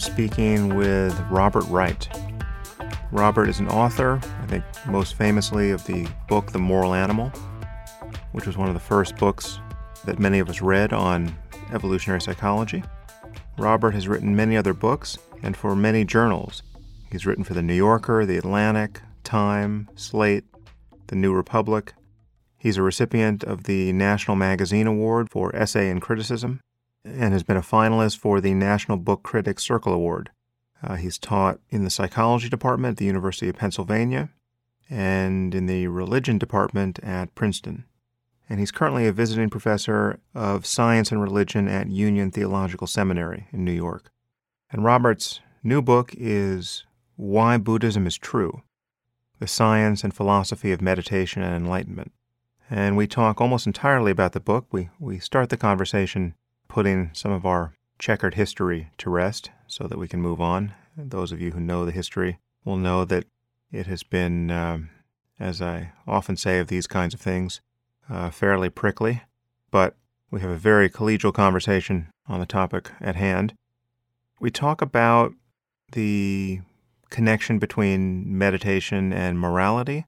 Speaking with Robert Wright. Robert is an author, I think most famously of the book The Moral Animal, which was one of the first books that many of us read on evolutionary psychology. Robert has written many other books and for many journals. He's written for The New Yorker, The Atlantic, Time, Slate, The New Republic. He's a recipient of the National Magazine Award for Essay and Criticism and has been a finalist for the National Book Critics Circle Award. Uh, he's taught in the psychology department at the University of Pennsylvania and in the religion department at Princeton. And he's currently a visiting professor of science and religion at Union Theological Seminary in New York. And Robert's new book is Why Buddhism is True The Science and Philosophy of Meditation and Enlightenment. And we talk almost entirely about the book. We, we start the conversation putting some of our checkered history to rest so that we can move on. Those of you who know the history will know that it has been, um, as I often say of these kinds of things, uh, fairly prickly, but we have a very collegial conversation on the topic at hand. We talk about the connection between meditation and morality.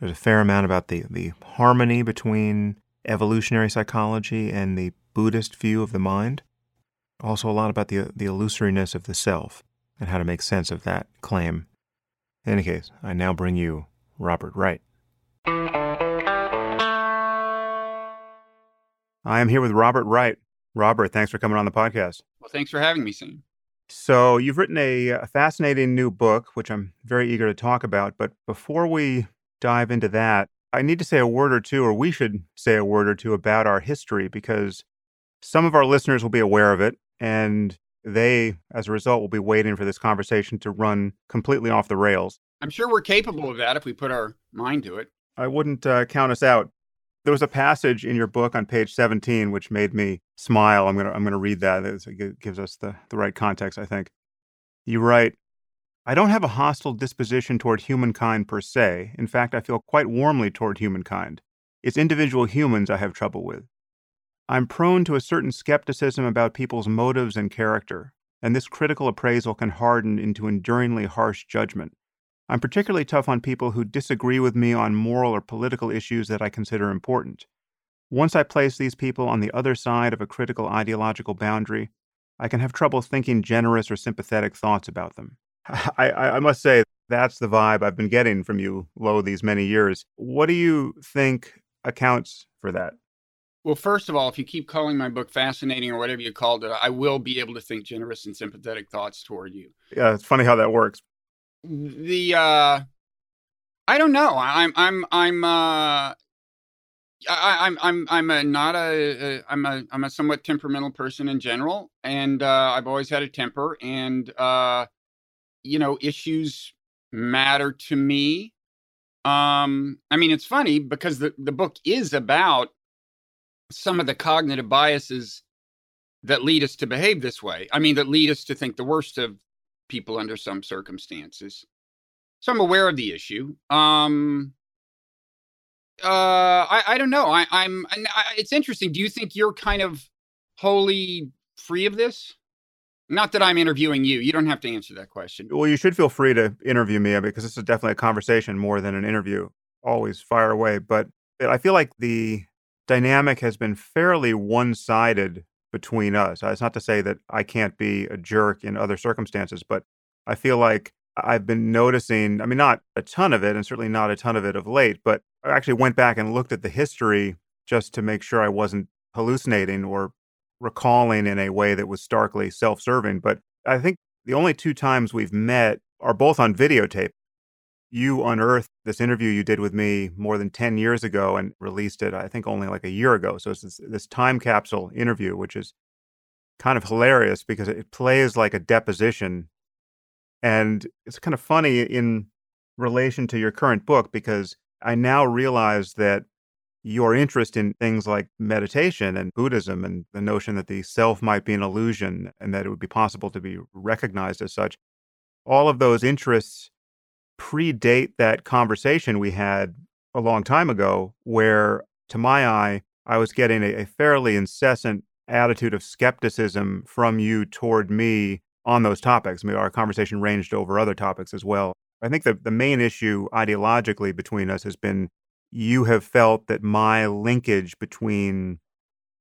There's a fair amount about the, the harmony between evolutionary psychology and the Buddhist view of the mind. Also, a lot about the, the illusoriness of the self and how to make sense of that claim. In any case, I now bring you Robert Wright. I am here with Robert Wright. Robert, thanks for coming on the podcast. Well, thanks for having me, Sam. So, you've written a, a fascinating new book, which I'm very eager to talk about. But before we dive into that, I need to say a word or two, or we should say a word or two about our history because some of our listeners will be aware of it, and they, as a result, will be waiting for this conversation to run completely off the rails. I'm sure we're capable of that if we put our mind to it. I wouldn't uh, count us out. There was a passage in your book on page 17 which made me smile. I'm gonna I'm gonna read that. It gives us the, the right context, I think. You write, I don't have a hostile disposition toward humankind per se. In fact, I feel quite warmly toward humankind. It's individual humans I have trouble with. I'm prone to a certain skepticism about people's motives and character, and this critical appraisal can harden into enduringly harsh judgment. I'm particularly tough on people who disagree with me on moral or political issues that I consider important. Once I place these people on the other side of a critical ideological boundary, I can have trouble thinking generous or sympathetic thoughts about them. I, I, must say, that's the vibe I've been getting from you, Lo, these many years. What do you think accounts for that? Well, first of all, if you keep calling my book fascinating or whatever you called it, I will be able to think generous and sympathetic thoughts toward you. Yeah, it's funny how that works. The uh I don't know. I'm I'm I'm uh I, am I'm I'm a not a, a I'm a I'm a somewhat temperamental person in general, and uh, I've always had a temper, and uh, you know issues matter to me. Um, I mean, it's funny because the the book is about some of the cognitive biases that lead us to behave this way. I mean, that lead us to think the worst of people under some circumstances. So I'm aware of the issue. Um, uh, I, I don't know. I, I'm. I, it's interesting. Do you think you're kind of wholly free of this? Not that I'm interviewing you. You don't have to answer that question. Well, you should feel free to interview me because this is definitely a conversation more than an interview. Always fire away. But I feel like the dynamic has been fairly one sided between us. It's not to say that I can't be a jerk in other circumstances, but I feel like I've been noticing, I mean, not a ton of it, and certainly not a ton of it of late, but I actually went back and looked at the history just to make sure I wasn't hallucinating or recalling in a way that was starkly self serving. But I think the only two times we've met are both on videotape you unearthed this interview you did with me more than 10 years ago and released it, I think, only like a year ago. So it's this, this time capsule interview, which is kind of hilarious because it plays like a deposition. And it's kind of funny in relation to your current book because I now realize that your interest in things like meditation and Buddhism and the notion that the self might be an illusion and that it would be possible to be recognized as such, all of those interests predate that conversation we had a long time ago, where to my eye, I was getting a, a fairly incessant attitude of skepticism from you toward me on those topics. I mean, our conversation ranged over other topics as well. I think the, the main issue ideologically between us has been you have felt that my linkage between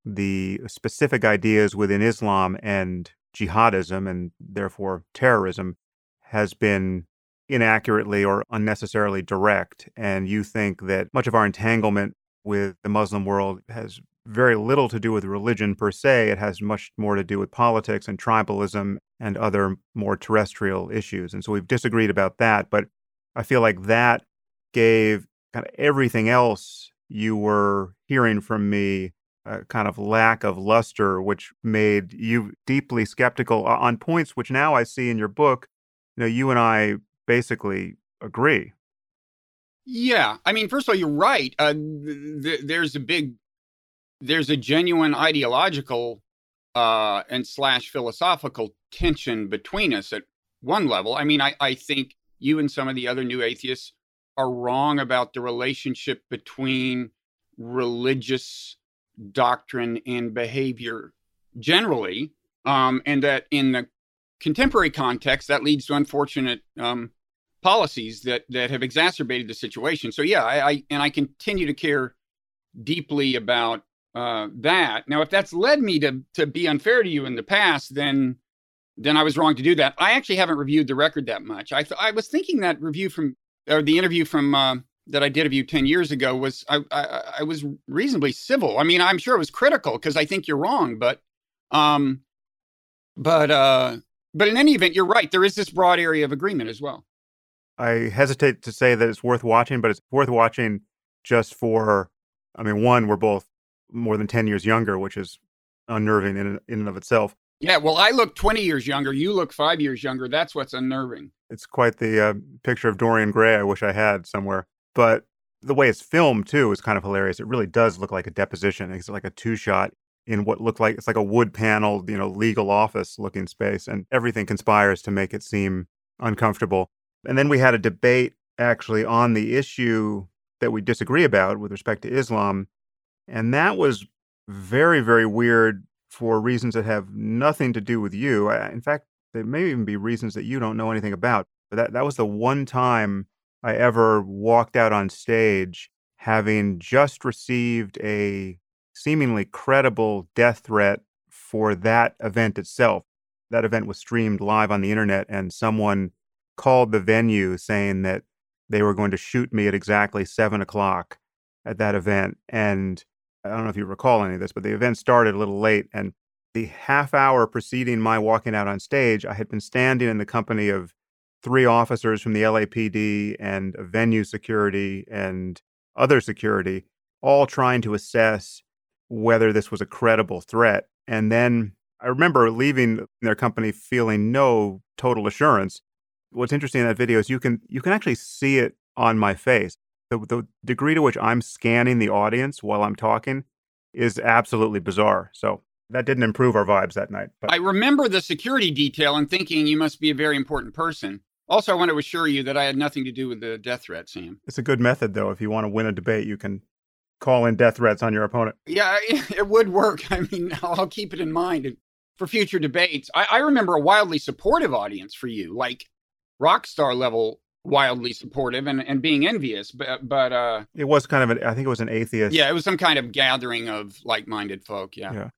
the specific ideas within Islam and jihadism and therefore terrorism has been inaccurately or unnecessarily direct. And you think that much of our entanglement with the Muslim world has very little to do with religion per se. It has much more to do with politics and tribalism and other more terrestrial issues. And so we've disagreed about that. But I feel like that gave kind of everything else you were hearing from me a kind of lack of luster, which made you deeply skeptical on points which now I see in your book. You know, you and I basically agree. Yeah, I mean, first of all, you're right. Uh, th- th- there's a big, there's a genuine ideological uh, and slash philosophical tension between us at one level. I mean, I, I think you and some of the other new atheists are wrong about the relationship between religious doctrine and behavior generally, um, and that in the contemporary context, that leads to unfortunate um, policies that that have exacerbated the situation. So yeah, I, I and I continue to care deeply about uh, that. Now, if that's led me to to be unfair to you in the past, then then I was wrong to do that. I actually haven't reviewed the record that much. I th- I was thinking that review from or the interview from uh, that I did of you ten years ago was I, I, I was reasonably civil. I mean, I'm sure it was critical because I think you're wrong, but um, but uh, but in any event, you're right. There is this broad area of agreement as well. I hesitate to say that it's worth watching, but it's worth watching just for. I mean, one, we're both more than ten years younger, which is unnerving in in and of itself. Yeah, well, I look 20 years younger. You look five years younger. That's what's unnerving. It's quite the uh, picture of Dorian Gray I wish I had somewhere. But the way it's filmed, too, is kind of hilarious. It really does look like a deposition. It's like a two shot in what looked like it's like a wood paneled, you know, legal office looking space. And everything conspires to make it seem uncomfortable. And then we had a debate actually on the issue that we disagree about with respect to Islam. And that was very, very weird for reasons that have nothing to do with you. In fact, there may even be reasons that you don't know anything about. But that, that was the one time I ever walked out on stage having just received a seemingly credible death threat for that event itself. That event was streamed live on the internet, and someone called the venue saying that they were going to shoot me at exactly seven o'clock at that event. And I don't know if you recall any of this, but the event started a little late. And the half hour preceding my walking out on stage, I had been standing in the company of three officers from the LAPD and venue security and other security, all trying to assess whether this was a credible threat. And then I remember leaving their company feeling no total assurance. What's interesting in that video is you can you can actually see it on my face the, the degree to which I'm scanning the audience while I'm talking is absolutely bizarre. So that didn't improve our vibes that night. But. I remember the security detail and thinking you must be a very important person. Also, I want to assure you that I had nothing to do with the death threat, Sam. It's a good method, though. If you want to win a debate, you can call in death threats on your opponent. Yeah, it would work. I mean, I'll keep it in mind for future debates. I, I remember a wildly supportive audience for you, like rock star level wildly supportive and, and being envious but but uh it was kind of an i think it was an atheist yeah it was some kind of gathering of like-minded folk yeah yeah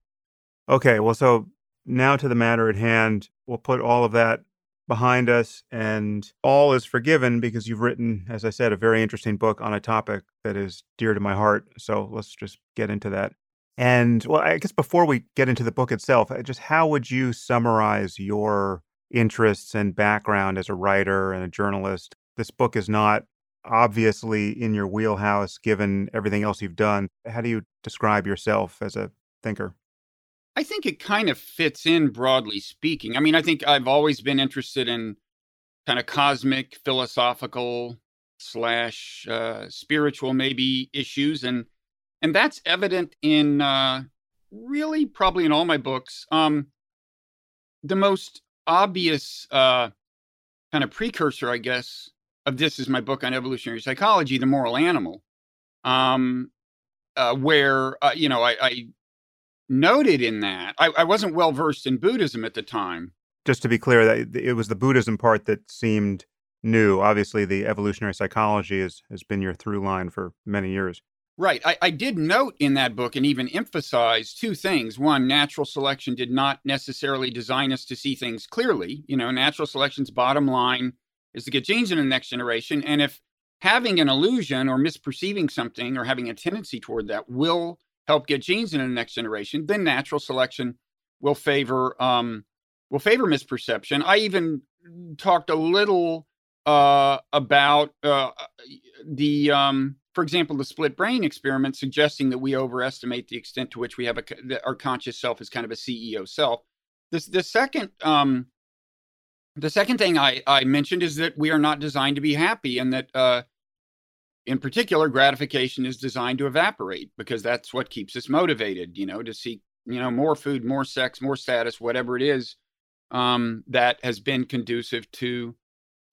okay well so now to the matter at hand we'll put all of that behind us and all is forgiven because you've written as i said a very interesting book on a topic that is dear to my heart so let's just get into that and well i guess before we get into the book itself just how would you summarize your interests and background as a writer and a journalist. This book is not obviously in your wheelhouse given everything else you've done. How do you describe yourself as a thinker? I think it kind of fits in broadly speaking. I mean, I think I've always been interested in kind of cosmic, philosophical slash uh, spiritual maybe issues, and and that's evident in uh, really probably in all my books. Um, the most obvious uh, kind of precursor, I guess, of this is my book on evolutionary psychology, The Moral Animal, um, uh, where, uh, you know, I, I, noted in that, I, I wasn't well versed in Buddhism at the time, just to be clear, that it was the Buddhism part that seemed new. Obviously, the evolutionary psychology has, has been your through line for many years. Right. I, I, did note in that book and even emphasize two things. One, natural selection did not necessarily design us to see things clearly. You know, natural selection's bottom line is to get genes in the next generation. And if having an illusion or misperceiving something or having a tendency toward that will help get genes in the next generation, then natural selection will favor um, will favor misperception. I even talked a little uh, about uh, the um, for example, the split brain experiment suggesting that we overestimate the extent to which we have a our conscious self is kind of a CEO self. This the second um, the second thing I, I mentioned is that we are not designed to be happy, and that uh, in particular, gratification is designed to evaporate because that's what keeps us motivated. You know, to seek you know more food, more sex, more status, whatever it is um, that has been conducive to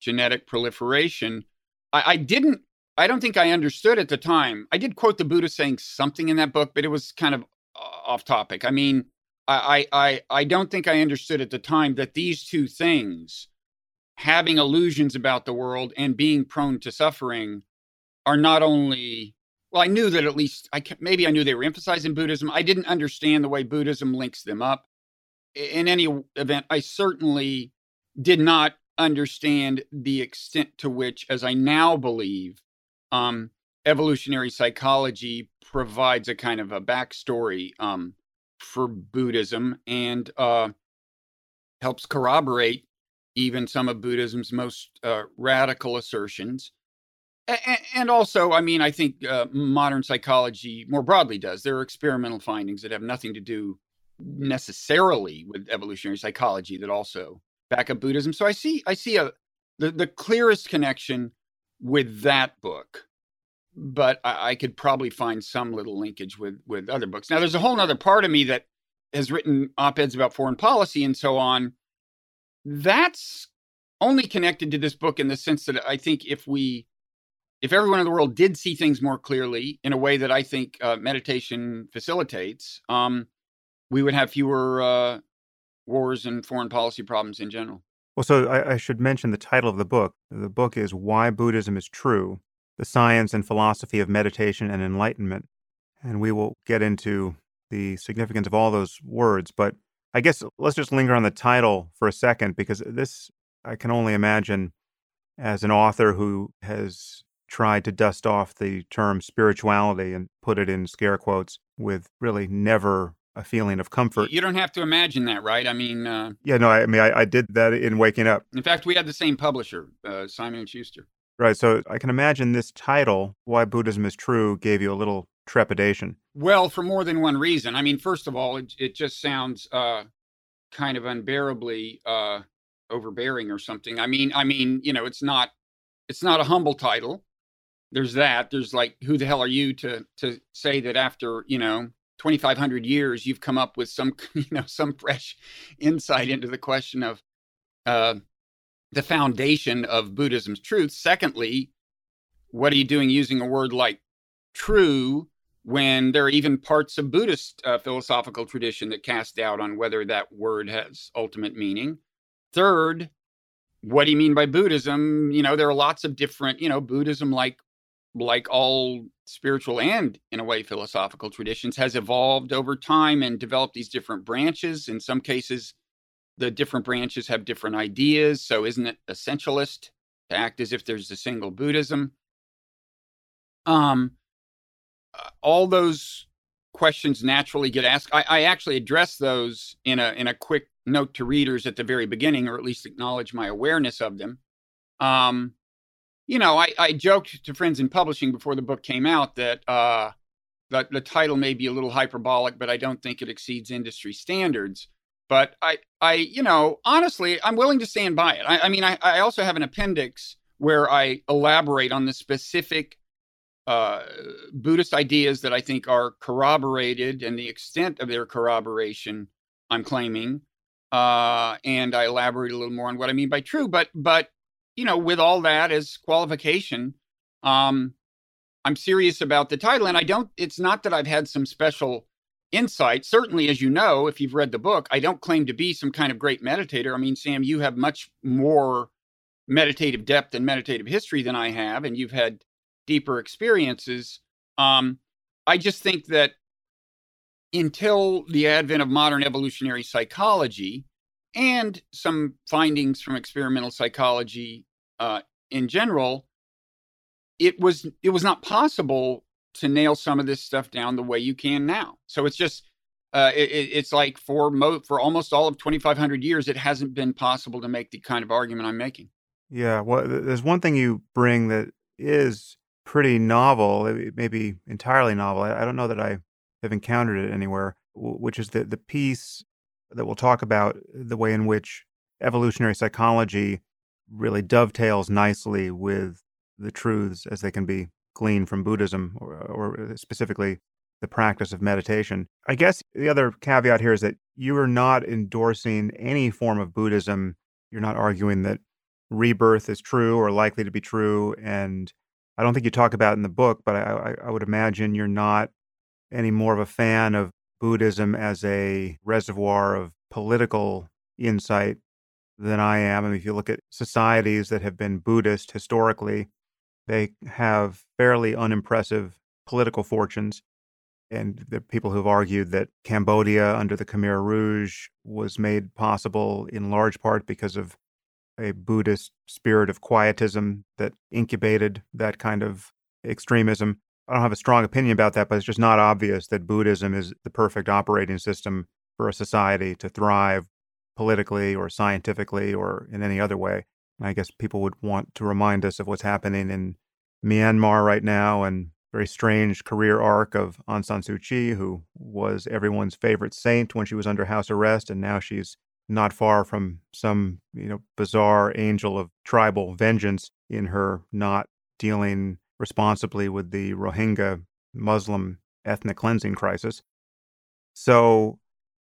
genetic proliferation. I, I didn't I don't think I understood at the time. I did quote the Buddha saying something in that book, but it was kind of off topic. I mean, I, I, I don't think I understood at the time that these two things, having illusions about the world and being prone to suffering, are not only. Well, I knew that at least I maybe I knew they were emphasizing Buddhism. I didn't understand the way Buddhism links them up. In any event, I certainly did not understand the extent to which, as I now believe, um, evolutionary psychology provides a kind of a backstory um, for Buddhism and uh, helps corroborate even some of Buddhism's most uh, radical assertions. And also, I mean, I think uh, modern psychology more broadly does. There are experimental findings that have nothing to do necessarily with evolutionary psychology that also back up Buddhism. So I see, I see a the, the clearest connection with that book but I, I, could probably find some little linkage with with other books now there's a whole other part of me that has written op-eds about foreign policy and so on that's only connected to this book in the sense that i think if we if everyone in the world did see things more clearly in a way that i think uh, meditation facilitates um, we would have fewer uh, wars and foreign policy problems in general well, so I, I, should mention the title of the book. The book is Why Buddhism is True The Science and Philosophy of Meditation and Enlightenment. And we will get into the significance of all those words. But I guess let's just linger on the title for a second because this, I can only imagine, as an author who has tried to dust off the term spirituality and put it in scare quotes with really never a feeling of comfort. You don't have to imagine that, right? I mean, uh, yeah, no, I, I mean, I, I, did that in Waking Up. In fact, we had the same publisher, uh, Simon and Schuster. Right. So I can imagine this title, "Why Buddhism is True," gave you a little trepidation. Well, for more than one reason. I mean, first of all, it, it just sounds uh, kind of unbearably uh, overbearing or something. I mean, I mean, you know, it's not it's not a humble title. There's that. There's like, who the hell are you to to say that after you know 2500 years you've come up with some you know some fresh insight into the question of uh, the foundation of buddhism's truth secondly what are you doing using a word like true when there are even parts of buddhist uh, philosophical tradition that cast doubt on whether that word has ultimate meaning third what do you mean by buddhism you know there are lots of different you know buddhism like like all spiritual and in a way philosophical traditions has evolved over time and developed these different branches. In some cases the different branches have different ideas. So isn't it essentialist to act as if there's a single buddhism? Um uh, all those questions naturally get asked. I, I actually address those in a in a quick note to readers at the very beginning or at least acknowledge my awareness of them. Um you know, I, I joked to friends in publishing before the book came out that uh, the, the title may be a little hyperbolic, but I don't think it exceeds industry standards. But I, I, you know, honestly, I'm willing to stand by it. I, I mean, I, I also have an appendix where I elaborate on the specific uh, Buddhist ideas that I think are corroborated and the extent of their corroboration. I'm claiming, uh, and I elaborate a little more on what I mean by true. But, but you know, with all that as qualification, um, I'm serious about the title. And I don't, it's not that I've had some special insight. Certainly, as you know, if you've read the book, I don't claim to be some kind of great meditator. I mean, Sam, you have much more meditative depth and meditative history than I have, and you've had deeper experiences. Um, I just think that until the advent of modern evolutionary psychology and some findings from experimental psychology uh, in general, it was it was not possible to nail some of this stuff down the way you can now. So it's just uh, it, it's like for mo- for almost all of 2,500 years, it hasn't been possible to make the kind of argument I'm making. Yeah, well, there's one thing you bring that is pretty novel, It may be entirely novel. I don't know that I have encountered it anywhere, which is the the piece that we'll talk about the way in which evolutionary psychology really dovetails nicely with the truths as they can be gleaned from Buddhism, or, or specifically the practice of meditation. I guess the other caveat here is that you are not endorsing any form of Buddhism. You're not arguing that rebirth is true or likely to be true. And I don't think you talk about in the book, but I, I would imagine you're not any more of a fan of Buddhism as a reservoir of political insight than I am. I mean, if you look at societies that have been Buddhist historically, they have fairly unimpressive political fortunes. And the people who've argued that Cambodia under the Khmer Rouge was made possible in large part because of a Buddhist spirit of quietism that incubated that kind of extremism. I don't have a strong opinion about that, but it's just not obvious that Buddhism is the perfect operating system for a society to thrive politically or scientifically or in any other way. I guess people would want to remind us of what's happening in Myanmar right now and very strange career arc of Aung San Suu Kyi, who was everyone's favorite saint when she was under house arrest, and now she's not far from some you know bizarre angel of tribal vengeance in her not dealing responsibly with the Rohingya Muslim ethnic cleansing crisis. So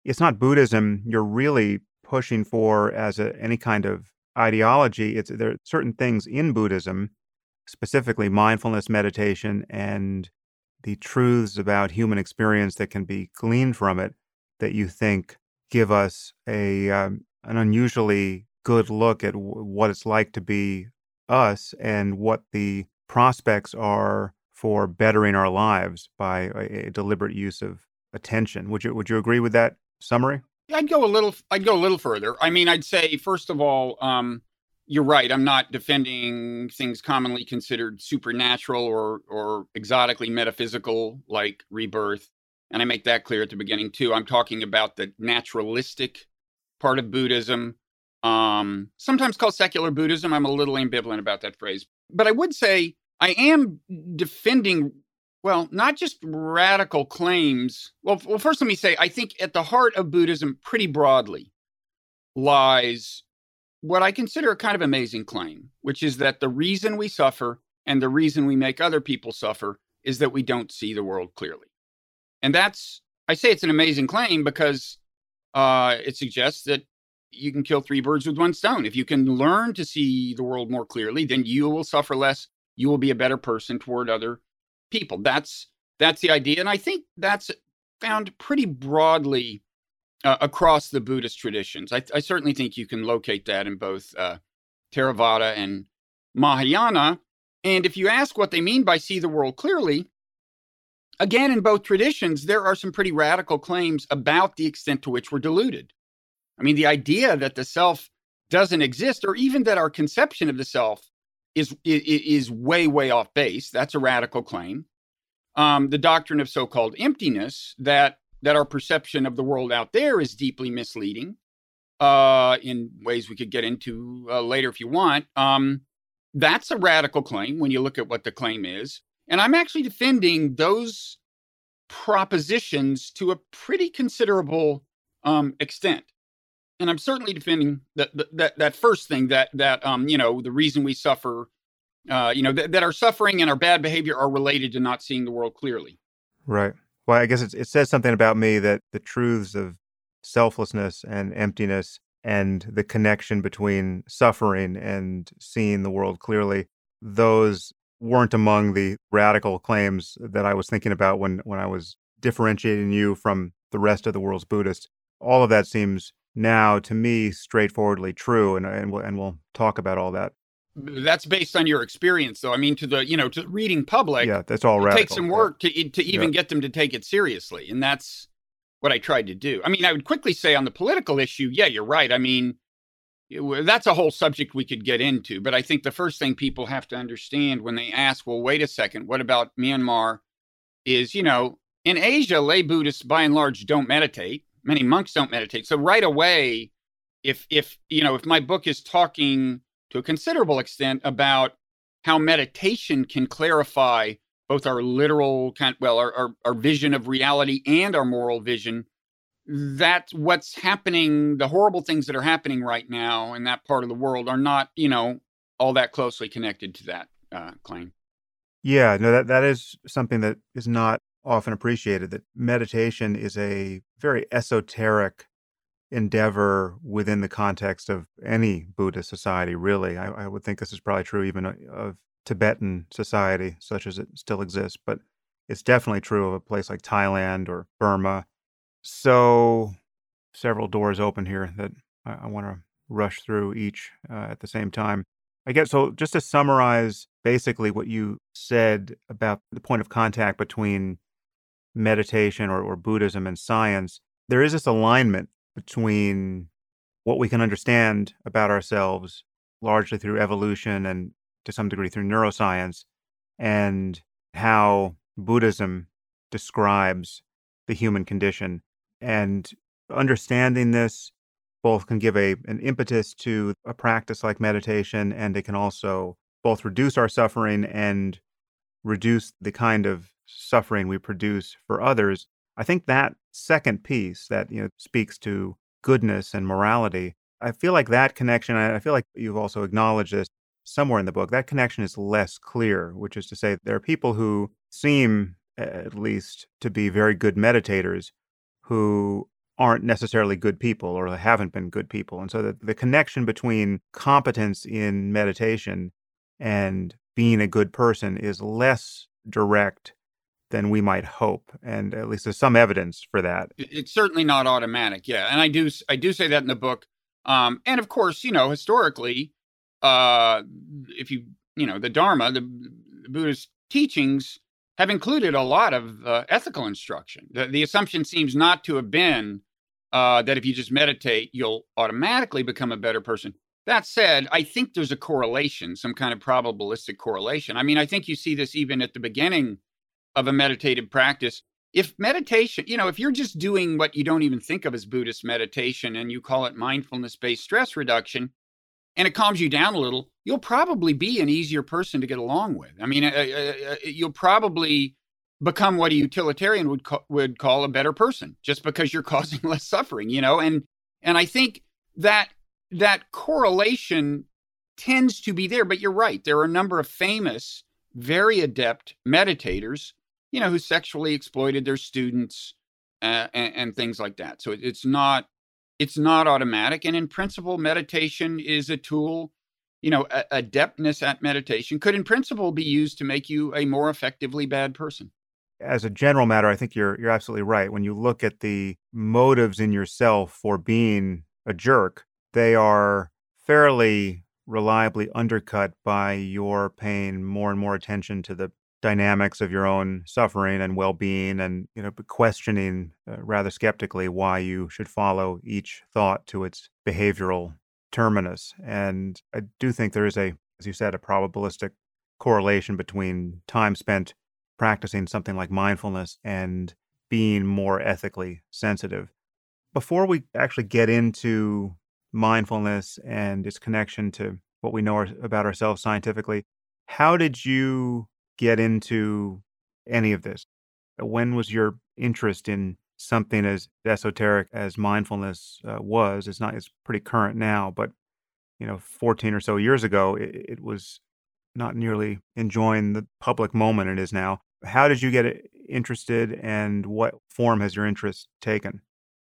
it's not Buddhism you're really pushing for as a, any kind of ideology. It's there are certain things in Buddhism, specifically mindfulness meditation and the truths about human experience that can be gleaned from it that you think give us a um, an unusually good look at w- what it's like to be us and what the prospects are for bettering our lives by a, a deliberate use of attention. Would you would you agree with that summary? I'd go a little. I'd go a little further. I mean, I'd say first of all, um, you're right. I'm not defending things commonly considered supernatural or or exotically metaphysical like rebirth, and I make that clear at the beginning too. I'm talking about the naturalistic part of Buddhism, um, sometimes called secular Buddhism. I'm a little ambivalent about that phrase, but I would say I am defending well, not just radical claims. Well, well, first let me say I think at the heart of Buddhism, pretty broadly, lies what I consider a kind of amazing claim, which is that the reason we suffer and the reason we make other people suffer is that we don't see the world clearly. And that's I say it's an amazing claim because uh, it suggests that you can kill three birds with one stone. If you can learn to see the world more clearly, then you will suffer less. You will be a better person toward other people. That's that's the idea, and I think that's found pretty broadly uh, across the Buddhist traditions. I, I, certainly think you can locate that in both uh, Theravada and Mahayana. And if you ask what they mean by see the world clearly, again, in both traditions, there are some pretty radical claims about the extent to which we're deluded. I mean, the idea that the self doesn't exist, or even that our conception of the self is is way way off base. That's a radical claim. Um, the doctrine of so-called emptiness that that our perception of the world out there is deeply misleading uh, in ways we could get into uh, later if you want. Um, that's a radical claim when you look at what the claim is, and I'm actually defending those propositions to a pretty considerable um, extent and I'm certainly defending that that that first thing that that um you know the reason we suffer, uh you know th- that our suffering and our bad behavior are related to not seeing the world clearly. Right. Well, I guess it says something about me that the truths of selflessness and emptiness and the connection between suffering and seeing the world clearly those weren't among the radical claims that I was thinking about when when I was differentiating you from the rest of the world's Buddhists. All of that seems now to me straightforwardly true, and and we'll, and we'll talk about all that. That's based on your experience, though. I mean, to the you know to reading public, yeah, that's all right. It takes some work to to even yeah. get them to take it seriously, and that's what I tried to do. I mean, I would quickly say on the political issue, yeah, you're right. I mean, that's a whole subject we could get into, but I think the first thing people have to understand when they ask, well, wait a second, what about Myanmar? Is you know, in Asia, lay Buddhists by and large don't meditate many monks don't meditate. So right away, if if you know if my book is talking to a considerable extent about how meditation can clarify both our literal kind well our, our, our vision of reality and our moral vision that's what's happening the horrible things that are happening right now in that part of the world are not you know all that closely connected to that uh, claim yeah no that that is something that is not often appreciated that meditation is a very esoteric endeavor within the context of any Buddhist society, really. I, I, would think this is probably true even of Tibetan society, such as it still exists, but it's definitely true of a place like Thailand or Burma. So, several doors open here that I, I want to rush through each uh, at the same time. I guess so. Just to summarize basically what you said about the point of contact between meditation or, or Buddhism and science, there is this alignment between what we can understand about ourselves, largely through evolution and to some degree through neuroscience, and how Buddhism describes the human condition. And understanding this both can give a an impetus to a practice like meditation, and it can also both reduce our suffering and reduce the kind of suffering we produce for others. I think that second piece that you know speaks to goodness and morality, I feel like that connection, I feel like you've also acknowledged this somewhere in the book, that connection is less clear, which is to say there are people who seem at least to be very good meditators who aren't necessarily good people or haven't been good people. And so the, the connection between competence in meditation and being a good person is less direct than we might hope and at least there's some evidence for that. It's certainly not automatic yeah and i do i do say that in the book um, and of course you know historically uh, if you you know the dharma the, the buddhist teachings have included a lot of uh, ethical instruction. The, the, assumption seems not to have been uh, that if you just meditate you'll automatically become a better person. That said i think there's a correlation some kind of probabilistic correlation. I mean i think you see this even at the beginning of a meditative practice. If meditation, you know, if you're just doing what you don't even think of as Buddhist meditation and you call it mindfulness based stress reduction, and it calms you down a little, you'll probably be an easier person to get along with. I mean, uh, uh, uh you'll probably become what a utilitarian would ca- would call a better person just because you're causing less suffering, you know. And and I think that that correlation tends to be there. But you're right; there are a number of famous, very adept meditators you know, who sexually exploited their students uh, and, and, things like that. So it, it's not it's not automatic. And in principle, meditation is a tool. You know, a, adeptness at meditation could, in principle, be used to make you a more effectively bad person. As a general matter, I think you're you're absolutely right. When you look at the motives in yourself for being a jerk, they are fairly reliably undercut by your paying more and more attention to the dynamics of your own suffering and well-being and you know questioning uh, rather skeptically why you should follow each thought to its behavioral terminus. And i do think there is a as you said a probabilistic correlation between time spent practicing something like mindfulness and being more ethically sensitive. Before we actually get into mindfulness and its connection to what we know about ourselves scientifically how did you get into any of this? When was your interest in something as esoteric as mindfulness uh, was? It's not. It's pretty current now, but you know, 14 or so years ago, it, it was not nearly enjoying the public moment it is now. How did you get interested, and what form has your interest taken?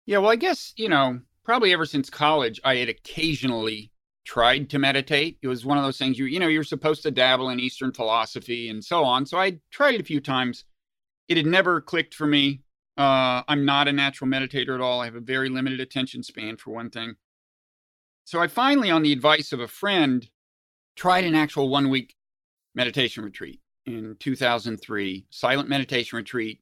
Yeah, well, I guess you know, probably ever since college, I had occasionally tried to meditate. It was one of those things you you know you're supposed to dabble in Eastern philosophy and so on. So I tried it a few times. It had never clicked for me. Uh, I'm not a natural meditator at all. I have a very limited attention span, for one thing. So I finally, on the advice of a friend, tried an actual one week meditation retreat in 2003, silent meditation retreat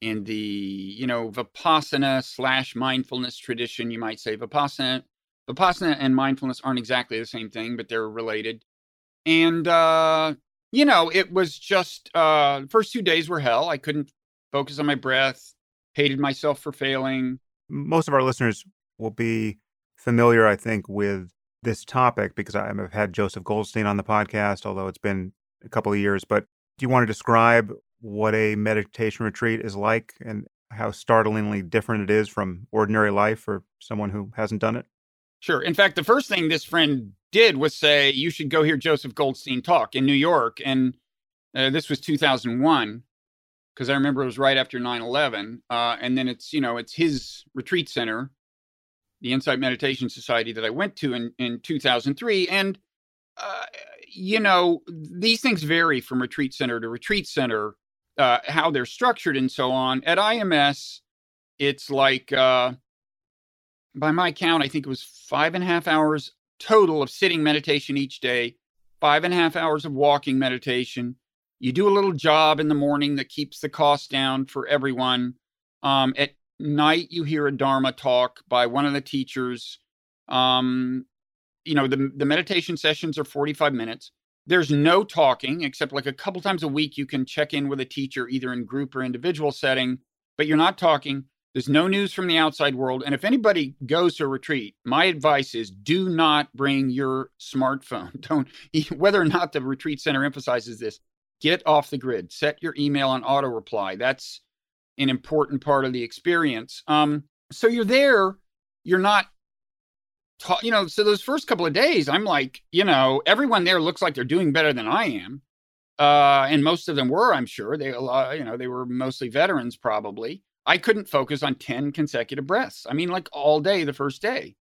in the, you know, Vipassana slash mindfulness tradition, you might say. Vipassana, Vipassana and mindfulness aren't exactly the same thing, but they're related. And, uh, you know, it was just, uh, the first two days were hell. I couldn't focus on my breath, hated myself for failing. Most of our listeners will be familiar, I think, with this topic because I've had Joseph Goldstein on the podcast, although it's been a couple of years. But do you want to describe what a meditation retreat is like and how startlingly different it is from ordinary life for someone who hasn't done it? Sure. In fact, the first thing this friend did was say, You should go hear Joseph Goldstein talk in New York. And uh, this was 2001 because I remember it was right after 9 11. Uh, and then it's, you know, it's his retreat center, the Insight Meditation Society that I went to in, in 2003. And, uh, you know, these things vary from retreat center to retreat center, uh, how they're structured and so on. At IMS, it's like, uh, by my count, I think it was five and a half hours total of sitting meditation each day, five and a half hours of walking meditation, you do a little job in the morning that keeps the cost down for everyone. Um, at night, you hear a Dharma talk by one of the teachers. Um, you know, the, the meditation sessions are 45 minutes. There's no talking except like a couple times a week. You can check in with a teacher, either in group or individual setting, but you're not talking. There's no news from the outside world. And if anybody goes to a retreat, my advice is do not bring your smartphone. Don't, whether or not the retreat center emphasizes this, get off the grid. Set your email on auto reply that's an important part of the experience. Um, so you're there you're not ta- you know so those first couple of days i'm like you know everyone there looks like they're doing better than i am. Uh, and most of them were i'm sure. They uh, you know they were mostly veterans probably i couldn't focus on 10 consecutive breaths i mean like all day the first day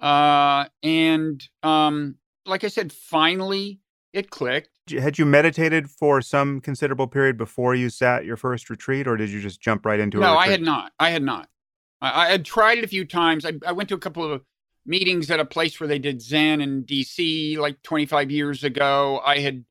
uh, and um, like i said finally it clicked had you meditated for some considerable period before you sat your first retreat, or did you just jump right into it? No, I had not. I had not. I, I, had tried it a few times. I, I went to a couple of meetings at a place where they did Zen in DC like 25 years ago. I had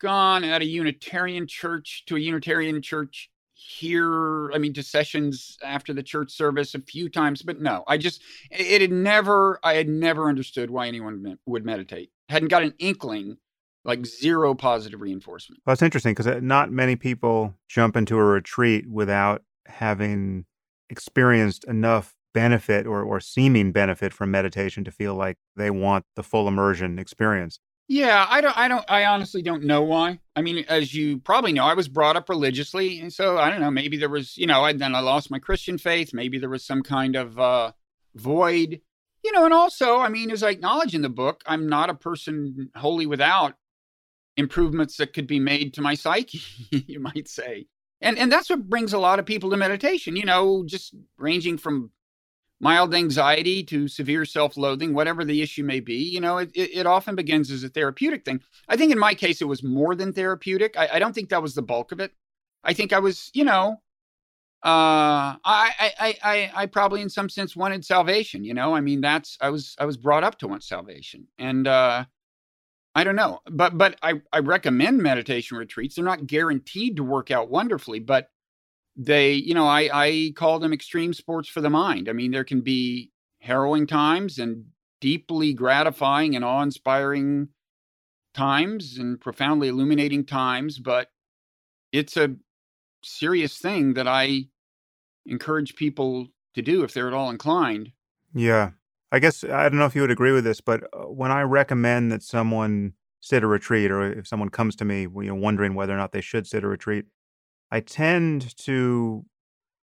gone at a Unitarian church to a Unitarian church here. I mean, to sessions after the church service a few times, but no, I just, it had never, I had never understood why anyone would meditate. Hadn't got an inkling like zero positive reinforcement. Well, that's interesting because uh, not many people jump into a retreat without having experienced enough benefit or, or seeming benefit from meditation to feel like they want the full immersion experience. Yeah, I don't, I don't, I honestly don't know why. I mean, as you probably know, I was brought up religiously. And so I don't know, maybe there was, you know, and then I lost my Christian faith. Maybe there was some kind of uh, void, you know, and also, I mean, as I acknowledge in the book, I'm not a person wholly without improvements that could be made to my psyche, you might say. And and that's what brings a lot of people to meditation, you know, just ranging from mild anxiety to severe self-loathing, whatever the issue may be. You know, it, it, it often begins as a therapeutic thing. I think in my case it was more than therapeutic. I, I don't think that was the bulk of it. I think I was, you know, uh I, I i i probably in some sense wanted salvation you know i mean that's i was i was brought up to want salvation and uh I don't know, but but I I recommend meditation retreats. They're not guaranteed to work out wonderfully, but they, you know, I I call them extreme sports for the mind. I mean, there can be harrowing times and deeply gratifying and awe-inspiring times and profoundly illuminating times, but it's a serious thing that I encourage people to do if they're at all inclined. Yeah. I guess I don't know if you would agree with this, but uh, when I recommend that someone sit a retreat, or if someone comes to me, you know, wondering whether or not they should sit a retreat, I tend to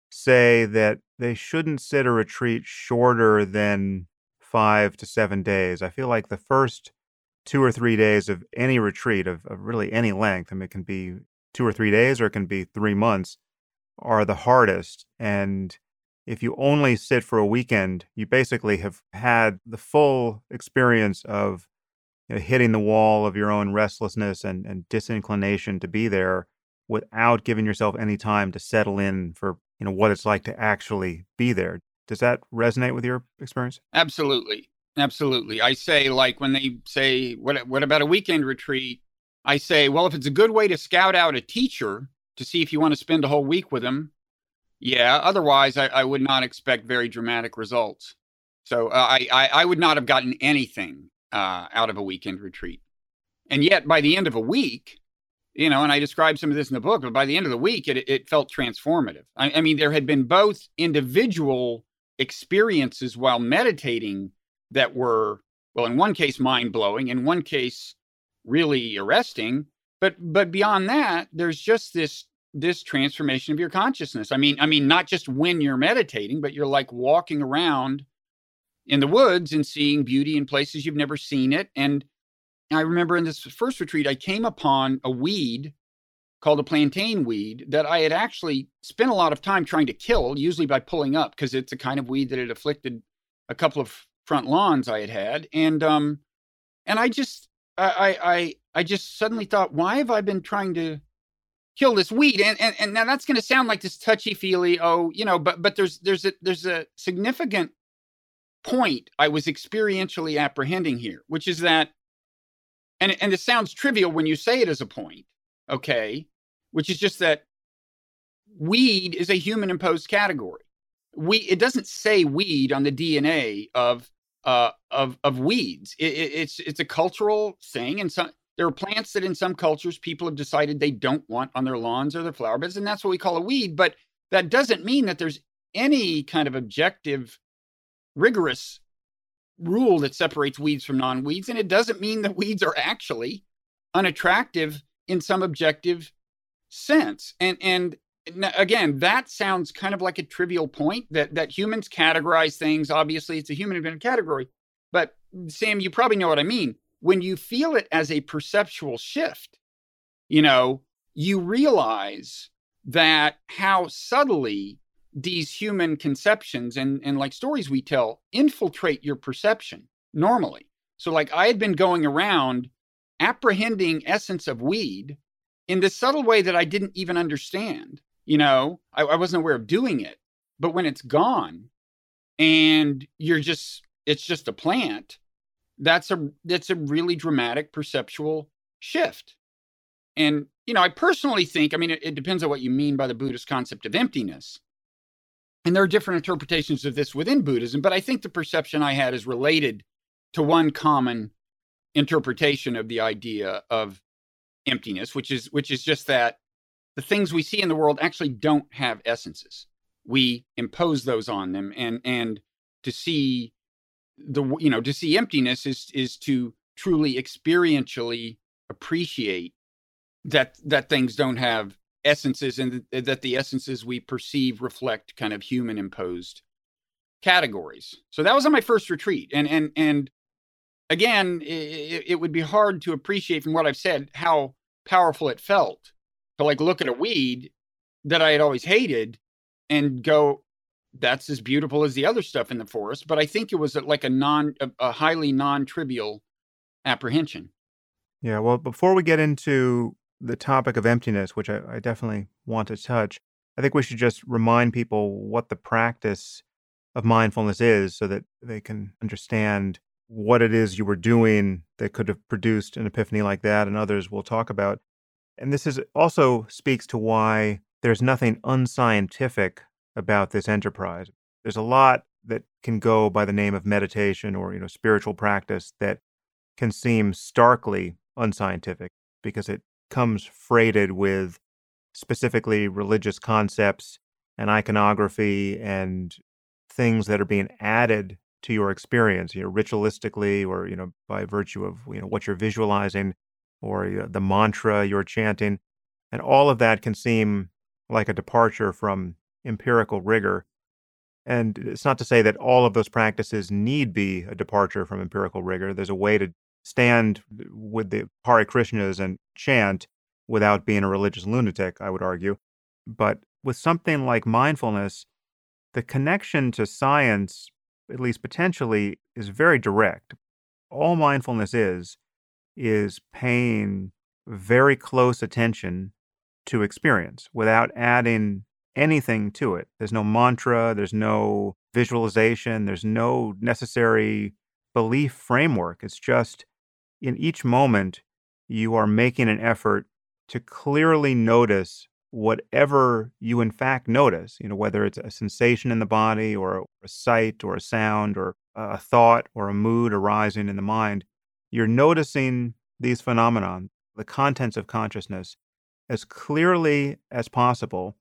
say that they shouldn't sit a retreat shorter than five to seven days. I feel like the first two or three days of any retreat of, of really any length, I mean, it can be two or three days or it can be three months, are the hardest. And if you only sit for a weekend, you basically have had the full experience of you know, hitting the wall of your own restlessness and, and disinclination to be there without giving yourself any time to settle in for you know, what it's like to actually be there. Does that resonate with your experience? Absolutely. Absolutely. I say like when they say what what about a weekend retreat? I say, well, if it's a good way to scout out a teacher to see if you want to spend a whole week with them, yeah. Otherwise, I, I would not expect very dramatic results. So uh, I, I, I would not have gotten anything uh, out of a weekend retreat. And yet, by the end of a week, you know, and I described some of this in the book, but by the end of the week, it, it felt transformative. I, I mean, there had been both individual experiences while meditating that were, well, in one case, mind blowing, in one case, really arresting. But but beyond that, there's just this this transformation of your consciousness. I mean, I mean, not just when you're meditating, but you're like walking around in the woods and seeing beauty in places you've never seen it. And I remember in this first retreat, I came upon a weed called a plantain weed that I had actually spent a lot of time trying to kill, usually by pulling up, because it's a kind of weed that had afflicted a couple of front lawns I had had. And um, and I just I I I just suddenly thought, why have I been trying to kill this weed? And and, and now that's going to sound like this touchy feely, oh, you know, but but there's there's a there's a significant point I was experientially apprehending here, which is that, and and it sounds trivial when you say it as a point, okay, which is just that weed is a human imposed category. We it doesn't say weed on the DNA of uh, of of weeds. It, it, it's it's a cultural thing, and some there are plants that in some cultures people have decided they don't want on their lawns or their flower beds, and that's what we call a weed. But that doesn't mean that there's any kind of objective, rigorous rule that separates weeds from non-weeds, and it doesn't mean that weeds are actually unattractive in some objective sense. And and again, that sounds kind of like a trivial point that that humans categorize things. Obviously, it's a human invented category. But Sam, you probably know what I mean. When you feel it as a perceptual shift, you know, you realize that how subtly these human conceptions and, and like stories we tell infiltrate your perception normally. So, like, I had been going around apprehending essence of weed in this subtle way that I didn't even understand you know? I, I wasn't aware of doing it. But when it's gone and you're just it's just a plant that's a that's a really dramatic perceptual shift. And you know i personally think i mean it, it, depends on what you mean by the buddhist concept of emptiness and there are different interpretations of this within buddhism but i think the perception i had is related to one common interpretation of the idea of emptiness which is which is just that the things we see in the world actually don't have essences. We impose those on them, and and to see the you know to see emptiness is is to truly experientially appreciate that that things don't have essences and th- that the essences we perceive reflect kind of human imposed categories so that was on my first retreat and and and again it, it would be hard to appreciate from what i've said how powerful it felt to like look at a weed that I had always hated and go, that's as beautiful as the other stuff in the forest. But I think it was like a non, a, a highly non-trivial apprehension. Yeah. Well, before we get into the topic of emptiness, which I, I definitely want to touch, I think we should just remind people what the practice of mindfulness is so that they can understand what it is you were doing that could have produced an epiphany like that and others we'll talk about and this is also speaks to why there's nothing unscientific about this enterprise. There's a lot that can go by the name of meditation or you know spiritual practice that can seem starkly unscientific because it comes freighted with specifically religious concepts and iconography and things that are being added to your experience, you know, ritualistically or you know by virtue of you know what you're visualizing or the mantra you're chanting. And all of that can seem like a departure from empirical rigor. And it's not to say that all of those practices need be a departure from empirical rigor. There's a way to stand with the Hare Krishnas and chant without being a religious lunatic, I would argue. But with something like mindfulness, the connection to science, at least potentially, is very direct. All mindfulness is is paying very close attention to experience without adding anything to it. There's no mantra, there's no visualization, there's no necessary belief framework. It's just in each moment, you are making an effort to clearly notice whatever you in fact notice, you know, whether it's a sensation in the body or a sight or a sound or a thought or a mood arising in the mind, you're noticing these phenomena, the contents of consciousness, as clearly as possible.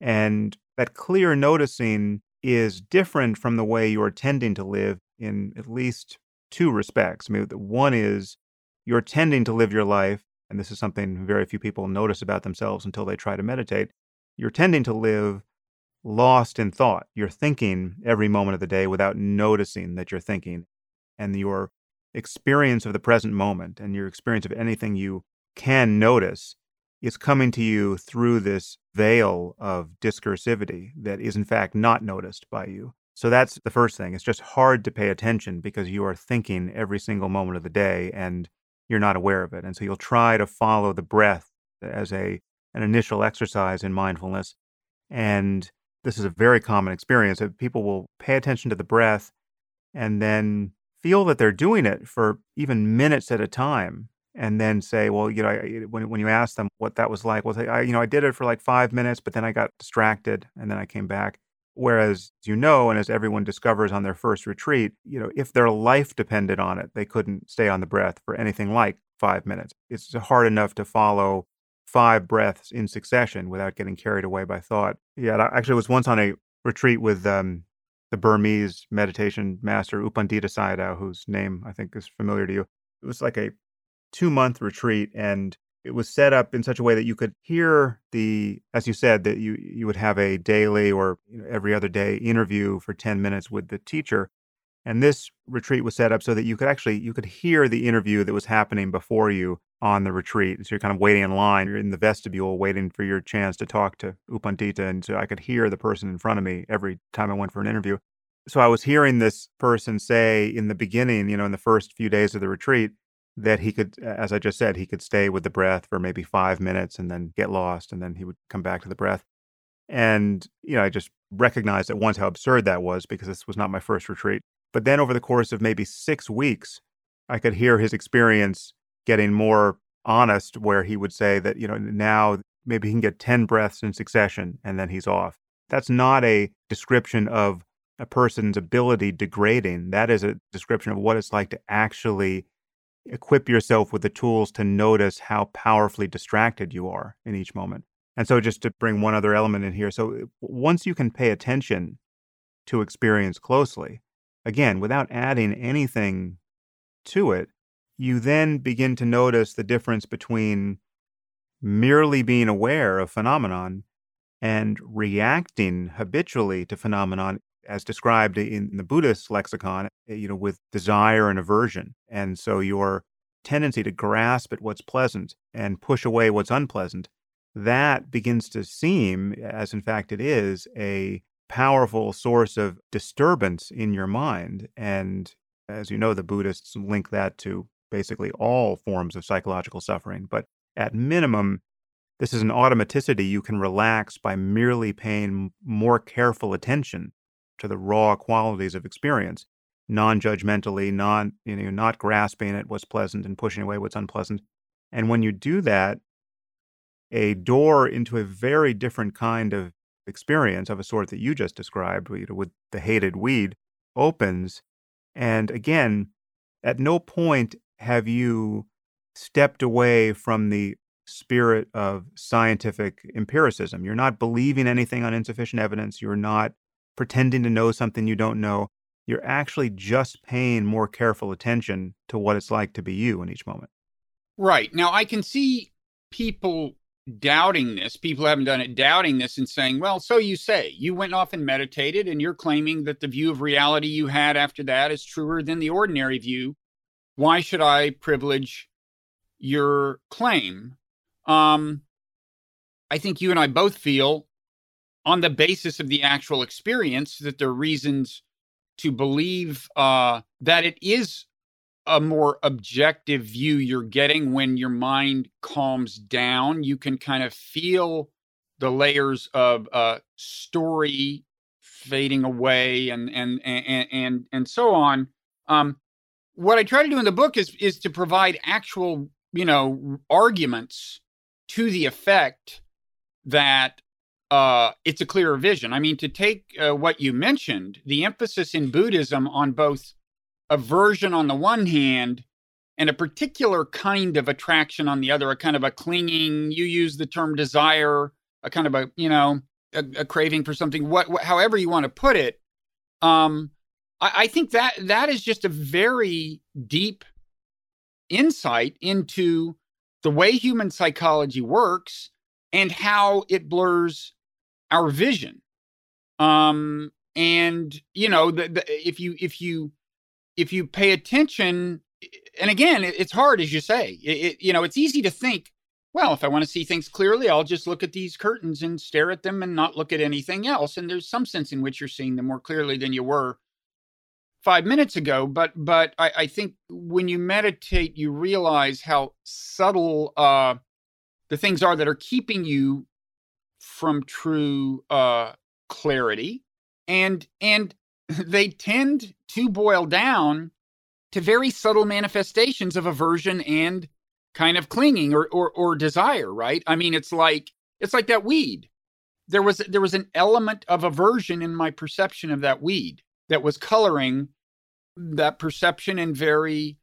And that clear noticing is different from the way you're tending to live in at least two respects. I mean, one is you're tending to live your life, and this is something very few people notice about themselves until they try to meditate. You're tending to live lost in thought. You're thinking every moment of the day without noticing that you're thinking. And your experience of the present moment and your experience of anything you can notice is coming to you through this veil of discursivity that is, in fact, not noticed by you. So that's the first thing. It's just hard to pay attention because you are thinking every single moment of the day and you're not aware of it. And so you'll try to follow the breath as a an initial exercise in mindfulness. And this is a very common experience that people will pay attention to the breath and then feel that they're doing it for even minutes at a time and then say, well, you know, I, when when you ask them what that was like, well, say, I, you know, I did it for like five minutes, but then I got distracted, and then I came back. Whereas, you know, and as everyone discovers on their first retreat, you know, if their life depended on it, they couldn't stay on the breath for anything like five minutes. It's hard enough to follow five breaths in succession without getting carried away by thought. Yeah, I actually was once on a retreat with um, the Burmese meditation master U Pandita Sayadaw, whose name I think is familiar to you. It was like a two month retreat and it was set up in such a way that you could hear the as you said that you you would have a daily or you know, every other day interview for 10 minutes with the teacher. And this retreat was set up so that you could actually you could hear the interview that was happening before you on the retreat. So you're kind of waiting in line. You're in the vestibule waiting for your chance to talk to U Pandita and so i could hear the person in front of me every time i went for an interview. So i was hearing this person say in the beginning you know in the first few days of the retreat that he could, as I just said, he could stay with the breath for maybe five minutes and then get lost, and then he would come back to the breath. And, you know, I just recognized at once how absurd that was because this was not my first retreat. But then over the course of maybe six weeks, I could hear his experience getting more honest, where he would say that, you know, now maybe he can get 10 breaths in succession and then he's off. That's not a description of a person's ability degrading. That is a description of what it's like to actually equip yourself with the tools to notice how powerfully distracted you are in each moment. And so, just to bring one other element in here so, uh, once you can pay attention to experience closely, again, without adding anything to it, you then begin to notice the difference between merely being aware of phenomenon and reacting habitually to phenomenon as described in the Buddhist lexicon, eh, you know, with desire and aversion. And so your tendency to grasp at what's pleasant and push away what's unpleasant, that begins to seem, as in fact it is, a powerful source of disturbance in your mind. And as you know, the Buddhists link that to basically all forms of psychological suffering. But at minimum, this is an automaticity you can relax by merely paying more careful attention to the raw qualities of experience, non-judgmentally, non you know, not grasping at what's pleasant and pushing away what's unpleasant. And when you do that, a door into a very different kind of experience of a sort that you just described, you know, with the hated weed, opens. And again, at no point have you stepped away from the spirit of scientific empiricism. You're not believing anything on insufficient evidence. You're not pretending to know something you don't know. You're actually just paying more careful attention to what it's like to be you in each moment. Right. Now, I can see people doubting this, people haven't done it, doubting this and saying, well, so you say, you went off and meditated, and you're claiming that the view of reality you had after that is truer than the ordinary view. Why should I privilege your claim? Um, I think you and I both feel on the basis of the actual experience that there are reasons to believe uh, that it is a more objective view you're getting when your mind calms down. You can kind of feel the layers of uh, story fading away and and and and and so on. Um, what I try to do in the book is is to provide actual, you know, arguments to the effect that uh, it's a clearer vision. I mean, to take uh, what you mentioned, the emphasis in Buddhism on both aversion on the one hand and a particular kind of attraction on the other, a kind of a clinging, you use the term desire, a kind of a, you know, a, a craving for something, what, what, however you want to put it. Um, I, I think that that is just a very deep insight into the way human psychology works and how it blurs our vision. Um, and you know, the, the, if you if you if you pay attention, and again, it, it's hard as you say. It, it, you know, it's easy to think, well, if I want to see things clearly, I'll just look at these curtains and stare at them and not look at anything else. And there's some sense in which you're seeing them more clearly than you were five minutes ago. But but I, I think when you meditate, you realize how subtle uh, the things are that are keeping you from true uh, clarity, and and they tend to boil down to very subtle manifestations of aversion and kind of clinging or, or or desire right? I mean it's like it's like that weed. There was there was an element of aversion in my perception of that weed that was coloring that perception in very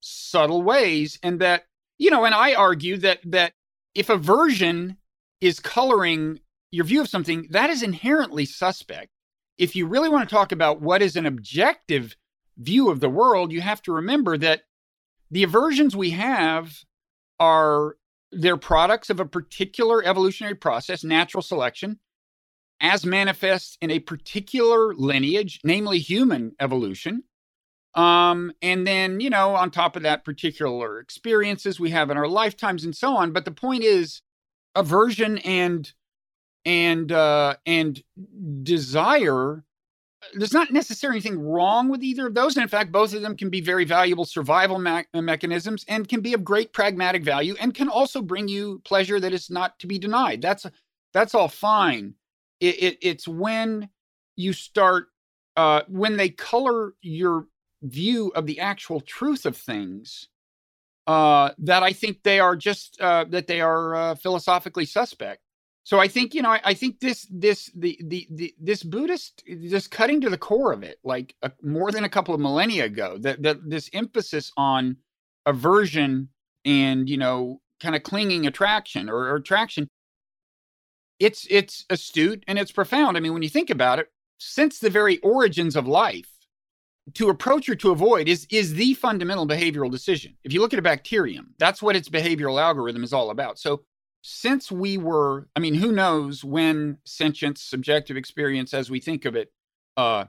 subtle ways and that you know and i argue that that if aversion is coloring your view of something that is inherently suspect if you really want to talk about what is an objective view of the world, you have to remember that the aversions we have are they're products of a particular evolutionary process, natural selection, as manifest in a particular lineage, namely human evolution. Um, and then, you know, on top of that, particular experiences we have in our lifetimes and so on. But the point is, aversion and and uh, and desire there's not necessarily anything wrong with either of those. And in fact, both of them can be very valuable survival me- mechanisms and can be of great pragmatic value and can also bring you pleasure that is not to be denied. That's that's all fine. It, it, it's when you start uh, when they color your view of the actual truth of things uh, that I think they are just uh, that they are uh, philosophically suspect. So I think you know I, I, think this this the, the the this Buddhist just cutting to the core of it, like a, more than a couple of millennia ago, that that this emphasis on aversion and you know kind of clinging attraction or, or attraction. It's it's astute and it's profound. I mean, when you think about it, since the very origins of life, to approach or to avoid is is the fundamental behavioral decision. If you look at a bacterium, that's what its behavioral algorithm is all about. So since we were, I mean, who knows when sentience, subjective experience as we think of it, uh,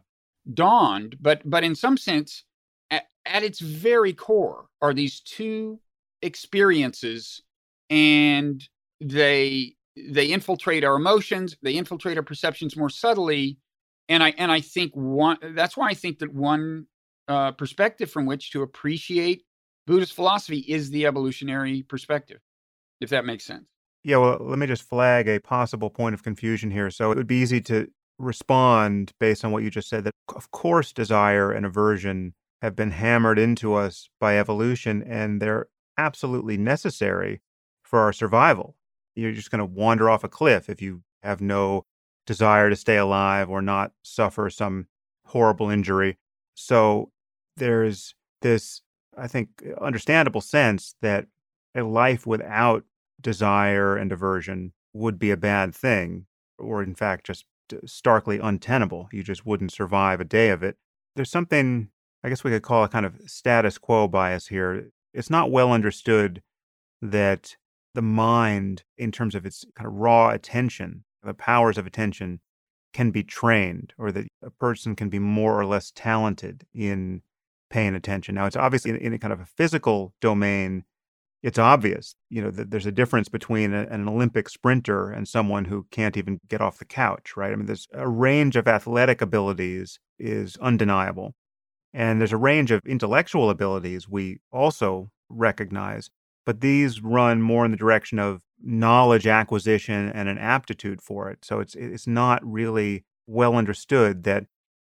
dawned, but but in some sense, at, at its very core are these two experiences, and they they infiltrate our emotions, they infiltrate our perceptions more subtly, and I and I think one that's why I think that one uh, perspective from which to appreciate Buddhist philosophy is the evolutionary perspective, if that makes sense. Yeah, well, let me just flag a possible point of confusion here. So it would be easy to respond based on what you just said that, of course, desire and aversion have been hammered into us by evolution and they're absolutely necessary for our survival. You're just going to wander off a cliff if you have no desire to stay alive or not suffer some horrible injury. So there's this, I think, understandable sense that a life without desire and aversion would be a bad thing, or in fact, just uh, starkly untenable. You just wouldn't survive a day of it. There's something, I guess we could call a kind of status quo bias here. It's not well understood that the mind, in terms of its kind of raw attention, the powers of attention, can be trained, or that a person can be more or less talented in paying attention. Now, it's obviously in, in a kind of a physical domain it's obvious, you know, that there's a difference between a, an Olympic sprinter and someone who can't even get off the couch, right? I mean, there's a range of athletic abilities is undeniable. And there's a range of intellectual abilities we also recognize, but these run more in the direction of knowledge acquisition and an aptitude for it. So it's it's not really well understood that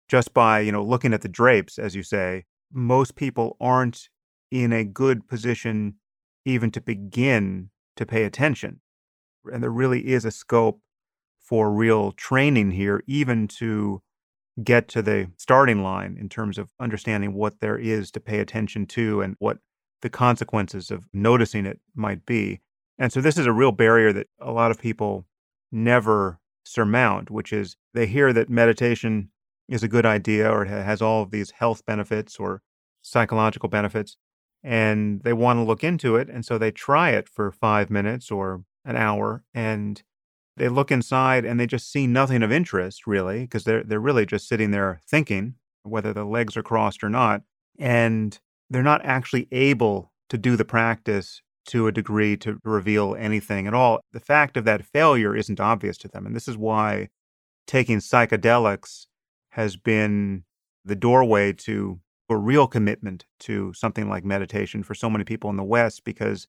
just by, you know, looking at the drapes as you say, most people aren't in a good position even to begin to pay attention. And there really is a scope for real training here even to get to the starting line in terms of understanding what there is to pay attention to and what the consequences of noticing it might be. And so this is a real barrier that a lot of people never surmount, which is they hear that meditation is a good idea or it has all of these health benefits or psychological benefits, and they want to look into it. And so they try it for five minutes or an hour, and they look inside and they just see nothing of interest really because they're they're really just sitting there thinking whether the legs are crossed or not and they're not actually able to do the practice to a degree to reveal anything at all the fact of that failure isn't obvious to them and this is why taking psychedelics has been the doorway to a real commitment to something like meditation for so many people in the west because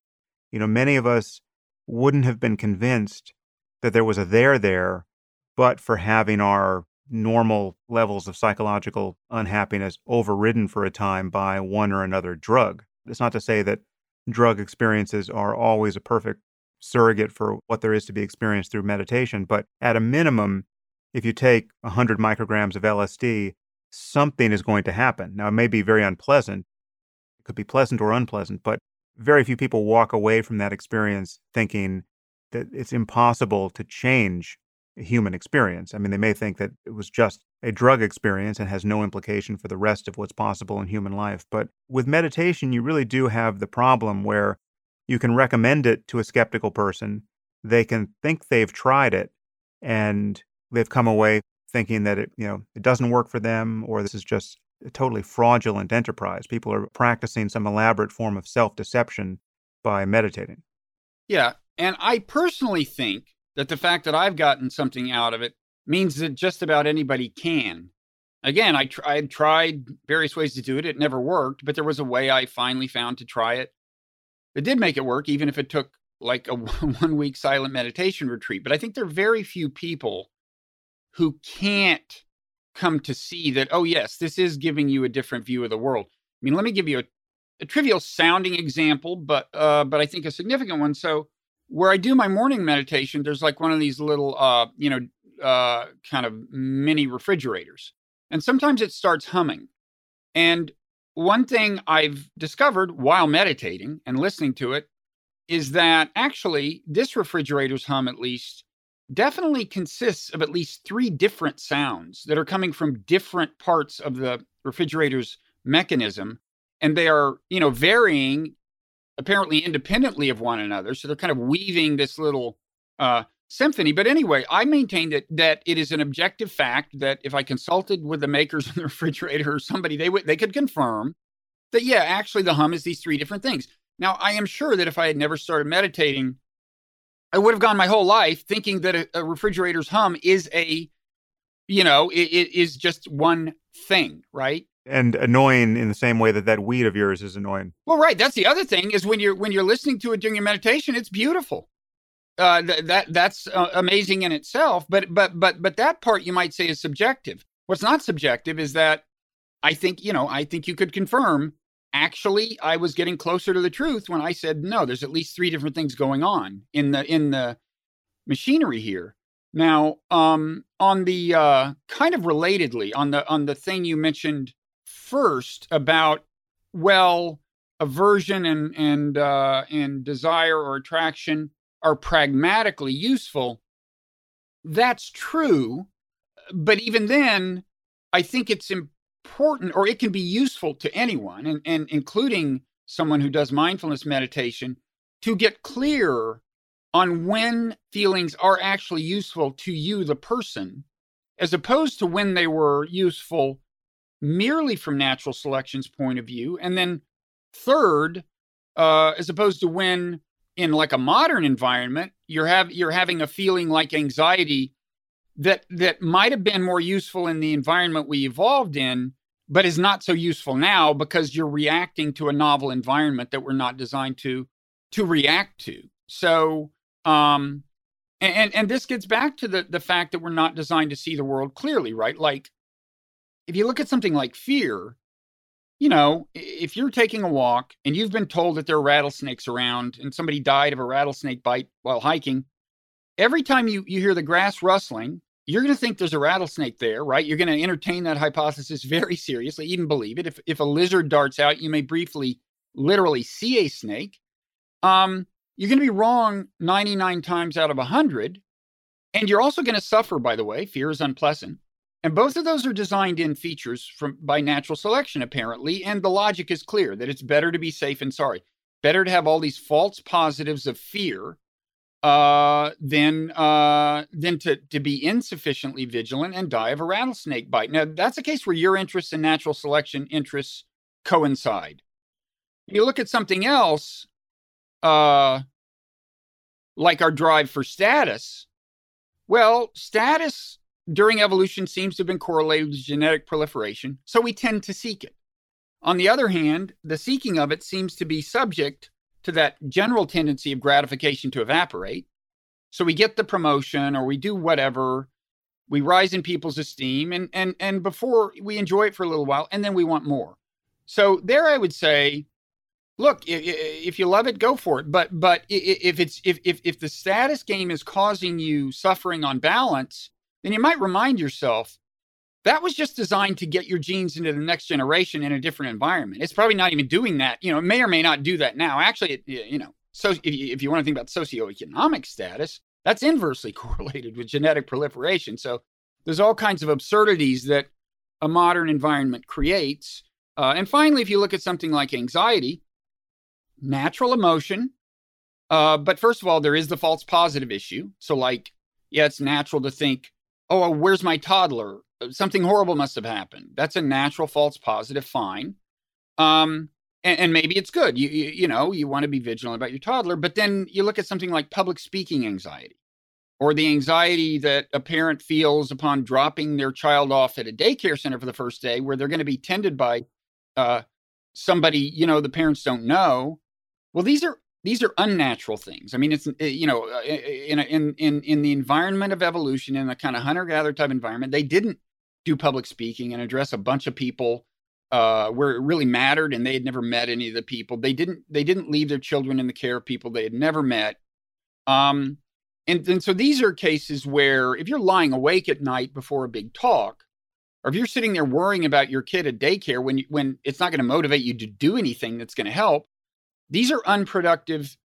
you know many of us wouldn't have been convinced that there was a there there, but for having our normal levels of psychological unhappiness overridden for a time by one or another drug. It's not to say that drug experiences are always a perfect surrogate for what there is to be experienced through meditation, but at a minimum, if you take 100 micrograms of LSD, something is going to happen. Now, it may be very unpleasant, it could be pleasant or unpleasant, but very few people walk away from that experience thinking, that it's impossible to change human experience. I mean, they may think that it was just a drug experience and has no implication for the rest of what's possible in human life. But with meditation, you really do have the problem where you can recommend it to a skeptical person. They can think they've tried it and they've come away thinking that it, you know, it doesn't work for them or this is just a totally fraudulent enterprise. People are practicing some elaborate form of self-deception by meditating. Yeah, and I personally think that the fact that I've gotten something out of it means that just about anybody can. Again, I, tr- I tried various ways to do it. It never worked, but there was a way I finally found to try it. It did make it work, even if it took like a one week silent meditation retreat. But I think there are very few people who can't come to see that, oh, yes, this is giving you a different view of the world. I mean, let me give you a, a trivial sounding example, but uh, but I think a significant one. So where I do my morning meditation, there's like one of these little, uh, you know, uh, kind of mini refrigerators. And sometimes it starts humming. And one thing I've discovered while meditating and listening to it is that actually this refrigerator's hum, at least, definitely consists of at least three different sounds that are coming from different parts of the refrigerator's mechanism. And they are, you know, varying apparently independently of one another. So they're kind of weaving this little uh, symphony. But anyway, I maintain that that it is an objective fact that if I consulted with the makers of the refrigerator or somebody, they would they could confirm that yeah, actually the hum is these three different things. Now I am sure that if I had never started meditating, I would have gone my whole life thinking that a, a refrigerator's hum is a, you know, it, it is just one thing, right? And annoying in the same way that that weed of yours is annoying. Well, right. That's the other thing is when you're when you're listening to it during your meditation, it's beautiful. Uh, th- that that's uh, amazing in itself. But but but but that part you might say is subjective. What's not subjective is that I think you know I think you could confirm. Actually, I was getting closer to the truth when I said no. There's at least three different things going on in the in the machinery here. Now, um, on the uh, kind of relatedly on the on the thing you mentioned first about well aversion and and uh, and desire or attraction are pragmatically useful. That's true but even then i think it's important or it can be useful to anyone and, and including someone who does mindfulness meditation to get clear on when feelings are actually useful to you the person as opposed to when they were useful merely from natural selection's point of view. And then third, uh, as opposed to when in like a modern environment, you're have you're having a feeling like anxiety that that might have been more useful in the environment we evolved in, but is not so useful now because you're reacting to a novel environment that we're not designed to to react to. So Um, and, and, and this gets back to the the fact that we're not designed to see the world clearly, right? Like, if you look at something like fear, you know, if you're taking a walk and you've been told that there are rattlesnakes around and somebody died of a rattlesnake bite while hiking, every time you, you hear the grass rustling, you're going to think there's a rattlesnake there, right? You're going to entertain that hypothesis very seriously, even believe it. If, if a lizard darts out, you may briefly, literally see a snake. Um, you're going to be wrong 99 times out of 100. And you're also going to suffer, by the way. Fear is unpleasant. And both of those are designed in features from by natural selection, apparently. And the logic is clear that it's better to be safe and sorry. Better to have all these false positives of fear uh, than uh, than to to be insufficiently vigilant and die of a rattlesnake bite. Now that's a case where your interests and natural selection interests coincide. You look at something else, uh, like our drive for status. Well, status during evolution seems to have been correlated with genetic proliferation, so we tend to seek it. On the other hand, the seeking of it seems to be subject to that general tendency of gratification to evaporate. So we get the promotion or we do whatever, we rise in people's esteem and and and before we enjoy it for a little while and then we want more. So there I would say look, if you love it go for it, but but if it's if if if the status game is causing you suffering on balance, then you might remind yourself that was just designed to get your genes into the next generation in a different environment. It's probably not even doing that. You know, it may or may not do that now. Actually, it, you know, so if you, if you want to think about socioeconomic status, that's inversely correlated with genetic proliferation. So there's all kinds of absurdities that a modern environment creates. Uh, and finally, if you look at something like anxiety, natural emotion. Uh, but first of all, there is the false positive issue. So, like, yeah, it's natural to think, oh, where's my toddler? something horrible must have happened. That's a natural false positive. Fine. Um, and, and maybe it's good. You, you, you know you want to be vigilant about your toddler, but then you look at something like public speaking anxiety, or the anxiety that a parent feels upon dropping their child off at a daycare center for the first day, where they're going to be tended by uh, somebody you know the parents don't know. Well, these are these are unnatural things. I mean, it's eh, you know, eh, eh, in in in in the environment of evolution, in the kind of hunter gatherer type environment, they didn't do public speaking and address a bunch of people uh, where it really mattered and they had never met any of the people they didn't they didn't leave their children in the care of people they had never met um, and, and so these are cases where if you're lying awake at night before a big talk or if you're sitting there worrying about your kid at daycare when you, when it's not going to motivate you to do anything that's going to help these are unproductive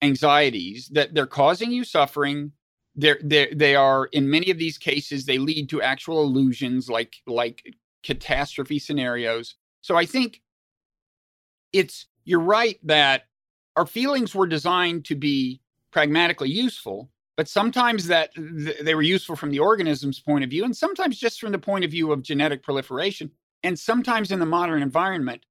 anxieties that they're causing you suffering. They're, they're they are in many of these cases they lead to actual illusions like like catastrophe scenarios. So i think it's you're right that our feelings were designed to be pragmatically useful but sometimes that th- they were useful from the organism's point of view and sometimes just from the point of view of genetic proliferation and sometimes in the modern environment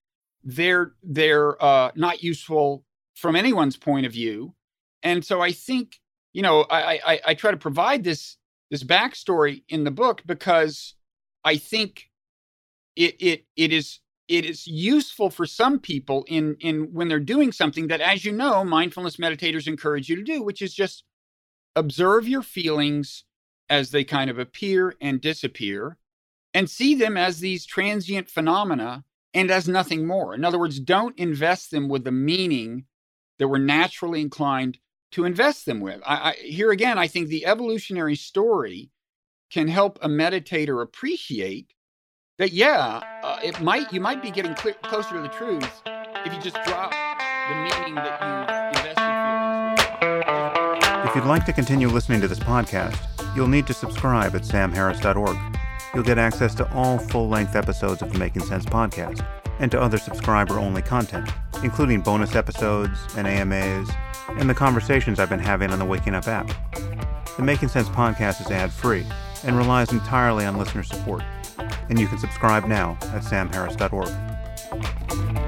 they're they're uh, not useful from anyone's point of view. And so i think you know, I, I, I try to provide this this backstory in the book because I think it it it is it is useful for some people in in when they're doing something that, as you know, mindfulness meditators encourage you to do, which is just observe your feelings as they kind of appear and disappear, and see them as these transient phenomena and as nothing more. In other words, don't invest them with the meaning that we're naturally inclined to invest them with. I, I, here again, I think the evolutionary story can help a meditator appreciate that. Yeah, uh, it might you might be getting cl- closer to the truth if you just drop the meaning that you invested. If you'd like to continue listening to this podcast, you'll need to subscribe at samharris.org. You'll get access to all full-length episodes of the Making Sense podcast and to other subscriber-only content, including bonus episodes and AMAs and the conversations I've been having on the Waking Up app. The Making Sense podcast is ad free and relies entirely on listener support, and you can subscribe now at samharris.org.